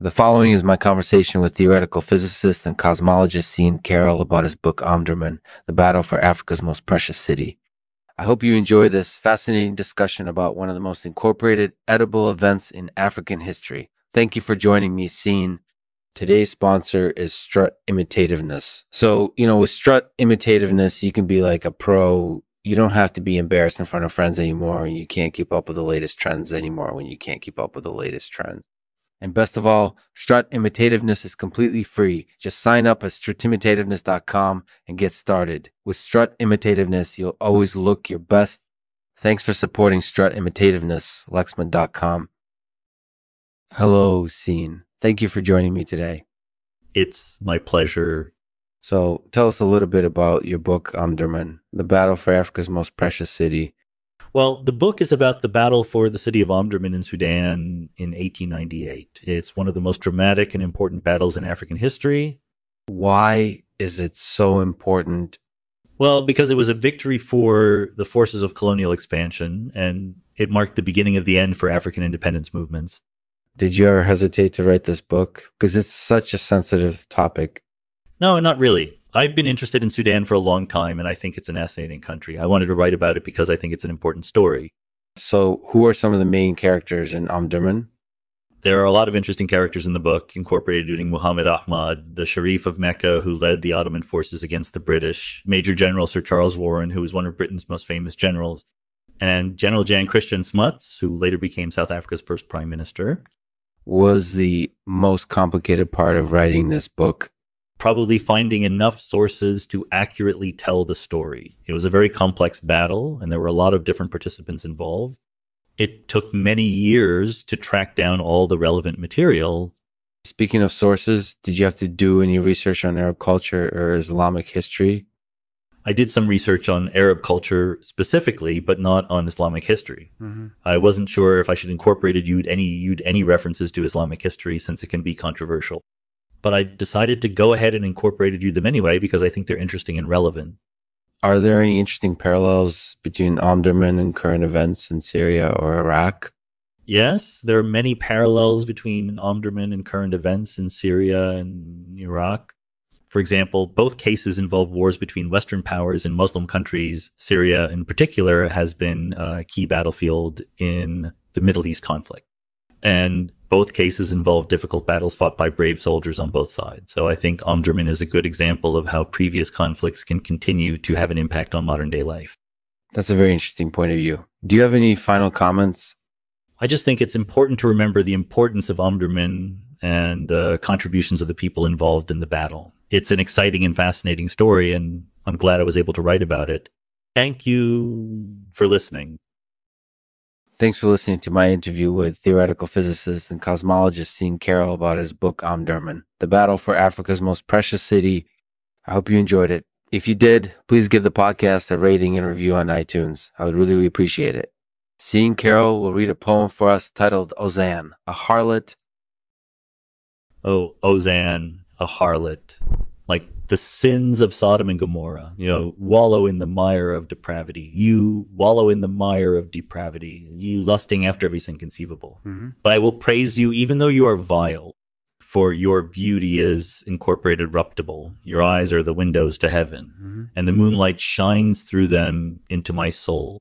The following is my conversation with theoretical physicist and cosmologist Sean Carroll about his book Omdurman, The Battle for Africa's Most Precious City. I hope you enjoy this fascinating discussion about one of the most incorporated edible events in African history. Thank you for joining me, Sean. Today's sponsor is Strut Imitativeness. So, you know, with Strut Imitativeness, you can be like a pro. You don't have to be embarrassed in front of friends anymore, and you can't keep up with the latest trends anymore when you can't keep up with the latest trends. And best of all, Strut Imitativeness is completely free. Just sign up at strutimitativeness.com and get started. With Strut Imitativeness, you'll always look your best. Thanks for supporting Strut Imitativeness, Lexman.com. Hello, Sean. Thank you for joining me today. It's my pleasure. So tell us a little bit about your book, Omdurman, The Battle for Africa's Most Precious City. Well, the book is about the battle for the city of Omdurman in Sudan in 1898. It's one of the most dramatic and important battles in African history. Why is it so important? Well, because it was a victory for the forces of colonial expansion and it marked the beginning of the end for African independence movements. Did you ever hesitate to write this book? Because it's such a sensitive topic. No, not really. I've been interested in Sudan for a long time, and I think it's an fascinating country. I wanted to write about it because I think it's an important story. So, who are some of the main characters in Omdurman? There are a lot of interesting characters in the book, incorporated including Muhammad Ahmad, the Sharif of Mecca, who led the Ottoman forces against the British, Major General Sir Charles Warren, who was one of Britain's most famous generals, and General Jan Christian Smuts, who later became South Africa's first prime minister. Was the most complicated part of writing this book probably finding enough sources to accurately tell the story. It was a very complex battle, and there were a lot of different participants involved. It took many years to track down all the relevant material. Speaking of sources, did you have to do any research on Arab culture or Islamic history? I did some research on Arab culture specifically, but not on Islamic history. Mm-hmm. I wasn't sure if I should incorporate any any references to Islamic history since it can be controversial but I decided to go ahead and incorporate you them anyway because I think they're interesting and relevant. Are there any interesting parallels between Omdurman and current events in Syria or Iraq? Yes, there are many parallels between Omdurman and current events in Syria and Iraq. For example, both cases involve wars between Western powers and Muslim countries. Syria, in particular, has been uh, a key battlefield in the Middle East conflict. And both cases involve difficult battles fought by brave soldiers on both sides. So I think Omdurman is a good example of how previous conflicts can continue to have an impact on modern day life. That's a very interesting point of view. Do you have any final comments? I just think it's important to remember the importance of Omdurman and the contributions of the people involved in the battle. It's an exciting and fascinating story, and I'm glad I was able to write about it. Thank you for listening. Thanks for listening to my interview with theoretical physicist and cosmologist Sean Carroll about his book Omdurman, The Battle for Africa's Most Precious City. I hope you enjoyed it. If you did, please give the podcast a rating and review on iTunes. I would really, appreciate it. Sean Carroll will read a poem for us titled Ozan, a harlot. Oh, Ozan, a harlot. Like the sins of Sodom and Gomorrah, you know, wallow in the mire of depravity. You wallow in the mire of depravity, you lusting after every sin conceivable. Mm-hmm. But I will praise you, even though you are vile, for your beauty is incorporated ruptible. Your eyes are the windows to heaven, mm-hmm. and the moonlight shines through them into my soul.